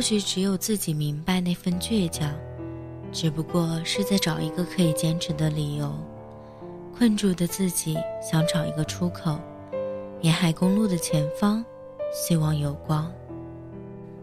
或许只有自己明白那份倔强，只不过是在找一个可以坚持的理由。困住的自己想找一个出口。沿海公路的前方，希望有光。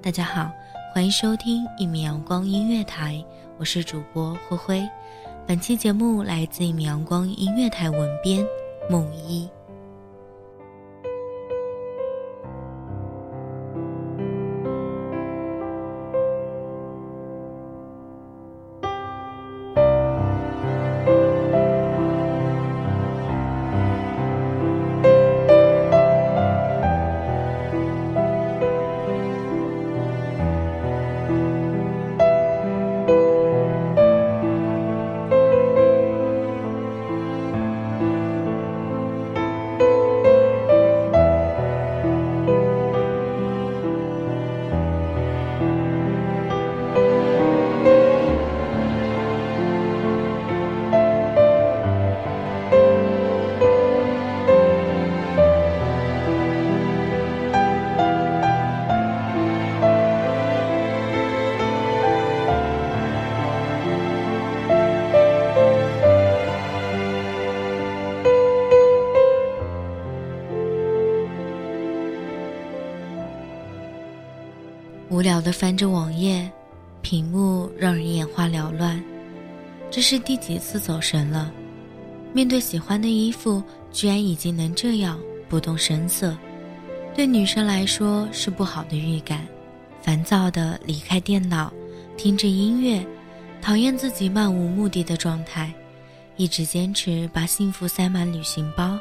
大家好，欢迎收听一米阳光音乐台，我是主播灰灰。本期节目来自一米阳光音乐台文编梦一。无聊的翻着网页，屏幕让人眼花缭乱。这是第几次走神了？面对喜欢的衣服，居然已经能这样不动声色，对女生来说是不好的预感。烦躁的离开电脑，听着音乐，讨厌自己漫无目的的状态，一直坚持把幸福塞满旅行包。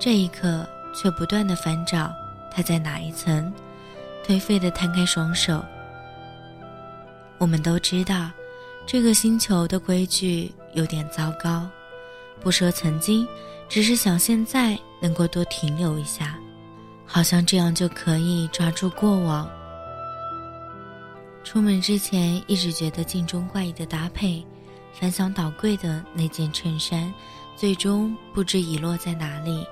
这一刻，却不断的翻找，它在哪一层？颓废的摊开双手。我们都知道，这个星球的规矩有点糟糕。不说曾经，只是想现在能够多停留一下，好像这样就可以抓住过往。出门之前一直觉得镜中怪异的搭配，翻箱倒柜的那件衬衫，最终不知遗落在哪里。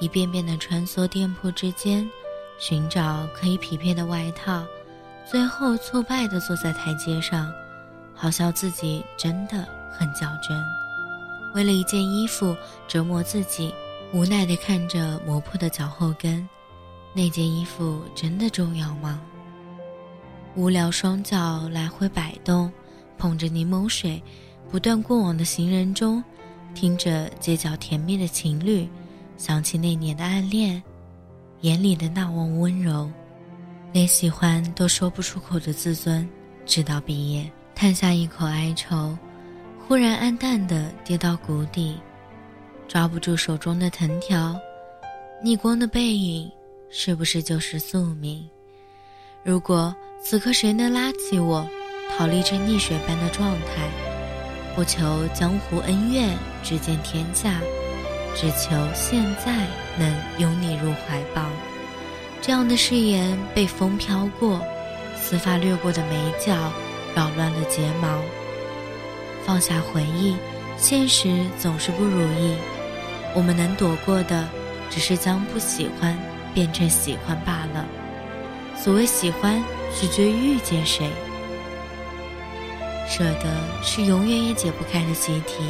一遍遍的穿梭店铺之间。寻找可以匹配的外套，最后挫败地坐在台阶上，好笑自己真的很较真。为了一件衣服折磨自己，无奈地看着磨破的脚后跟。那件衣服真的重要吗？无聊，双脚来回摆动，捧着柠檬水，不断过往的行人中，听着街角甜蜜的情侣，想起那年的暗恋。眼里的那汪温柔，连喜欢都说不出口的自尊，直到毕业，叹下一口哀愁，忽然暗淡的跌到谷底，抓不住手中的藤条，逆光的背影，是不是就是宿命？如果此刻谁能拉起我，逃离这溺水般的状态，不求江湖恩怨，只见天下。只求现在能拥你入怀抱，这样的誓言被风飘过，丝发掠过的眉角，扰乱了睫毛。放下回忆，现实总是不如意，我们能躲过的，只是将不喜欢变成喜欢罢了。所谓喜欢，取决于遇见谁。舍得是永远也解不开的习题。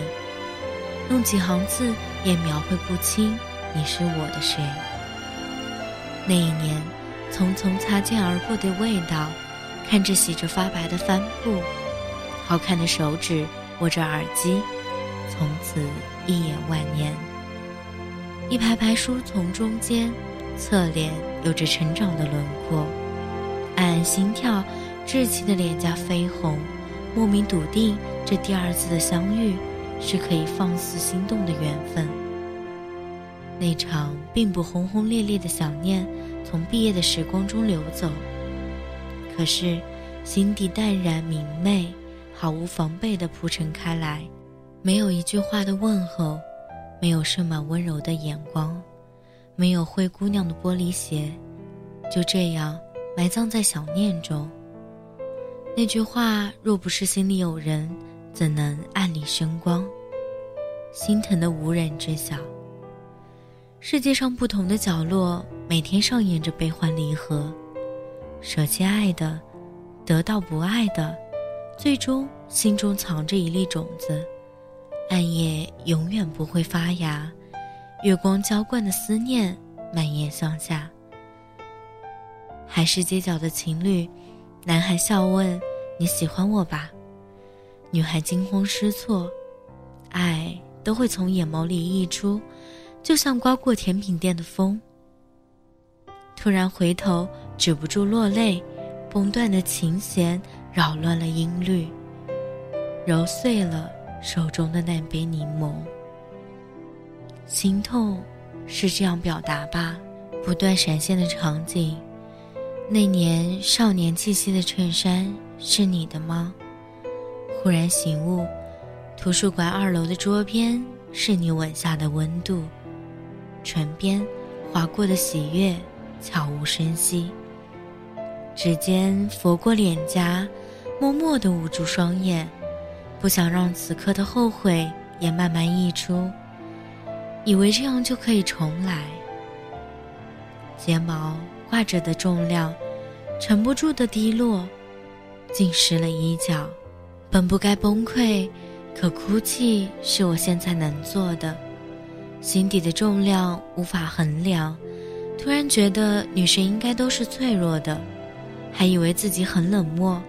用几行字也描绘不清你是我的谁。那一年，匆匆擦肩而过的味道，看着洗着发白的帆布，好看的手指握着耳机，从此一眼万年。一排排书从中间，侧脸有着成长的轮廓，暗暗心跳，稚气的脸颊绯红，莫名笃定这第二次的相遇是可以放肆心动的缘分。那场并不轰轰烈烈的想念，从毕业的时光中流走，可是心底淡然明媚，毫无防备地铺陈开来，没有一句话的问候。没有盛满温柔的眼光，没有灰姑娘的玻璃鞋，就这样埋葬在想念中。那句话若不是心里有人，怎能暗里生光？心疼的无人知晓。世界上不同的角落，每天上演着悲欢离合，舍弃爱的，得到不爱的，最终心中藏着一粒种子。暗夜永远不会发芽，月光浇灌的思念蔓延向下。还是街角的情侣，男孩笑问：“你喜欢我吧？”女孩惊慌失措，爱都会从眼眸里溢出，就像刮过甜品店的风。突然回头，止不住落泪，崩断的琴弦扰乱了音律，揉碎了。手中的那杯柠檬，心痛是这样表达吧？不断闪现的场景，那年少年气息的衬衫是你的吗？忽然醒悟，图书馆二楼的桌边是你吻下的温度，唇边划过的喜悦悄无声息，指尖拂过脸颊，默默地捂住双眼。不想让此刻的后悔也慢慢溢出，以为这样就可以重来。睫毛挂着的重量，沉不住的低落，浸湿了衣角。本不该崩溃，可哭泣是我现在能做的。心底的重量无法衡量，突然觉得女生应该都是脆弱的，还以为自己很冷漠。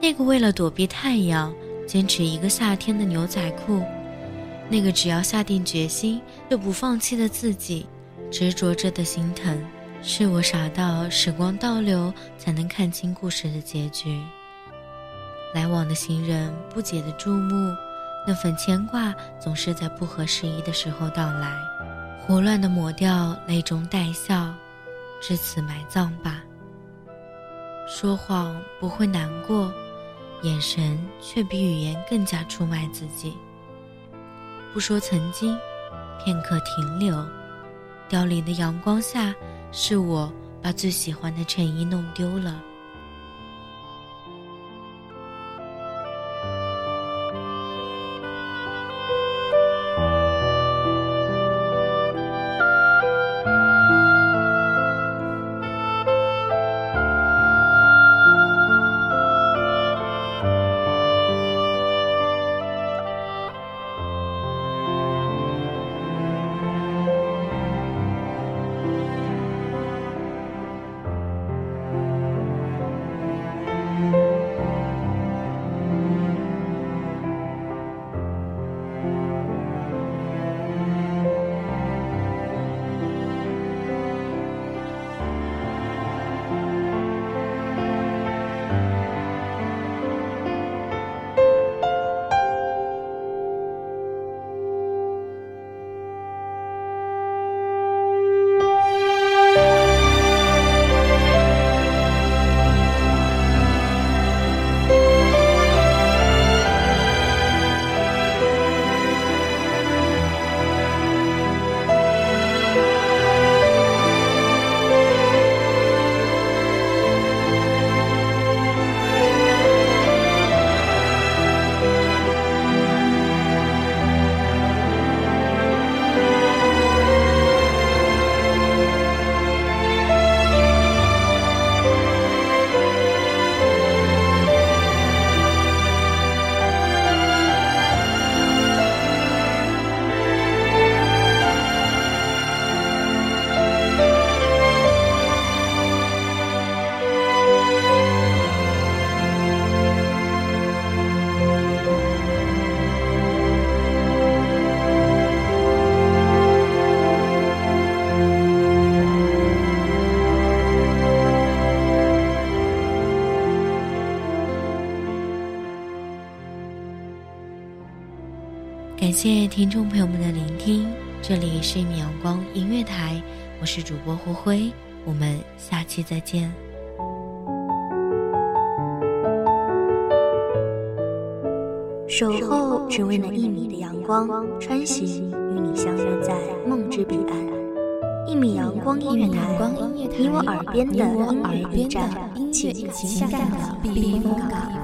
那个为了躲避太阳。坚持一个夏天的牛仔裤，那个只要下定决心就不放弃的自己，执着着的心疼，是我傻到时光倒流才能看清故事的结局。来往的行人不解的注目，那份牵挂总是在不合时宜的时候到来，胡乱的抹掉泪中带笑，至此埋葬吧。说谎不会难过。眼神却比语言更加出卖自己。不说曾经，片刻停留，凋零的阳光下，是我把最喜欢的衬衣弄丢了。感谢听众朋友们的聆听，这里是一米阳光音乐台，我是主播胡辉，我们下期再见。守候只为那一米的阳光，穿行与你相约在梦之彼岸。一米阳光音乐台，你我耳边的音乐驿站，情感的避风港。